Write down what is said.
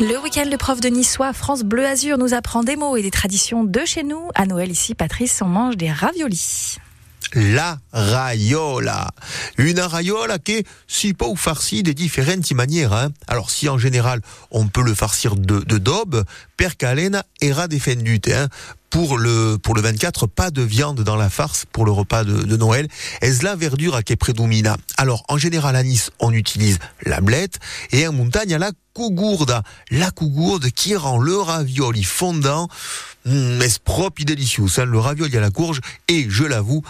Le week-end, le prof de Niçois, France Bleu Azur, nous apprend des mots et des traditions de chez nous. À Noël, ici, Patrice, on mange des raviolis. La raiola. Une raiola qui est si ou farcie de différentes manières. Hein. Alors si en général on peut le farcir de, de daube, per calena era defendut. Hein. Pour le, pour le 24, pas de viande dans la farce pour le repas de, de Noël. Est la verdure qui prédomina Alors en général à Nice, on utilise la blette et en montagne à la cougourde. La cougourde qui rend le ravioli fondant, mais propre et délicieux. Ça, le ravioli à la courge et je l'avoue,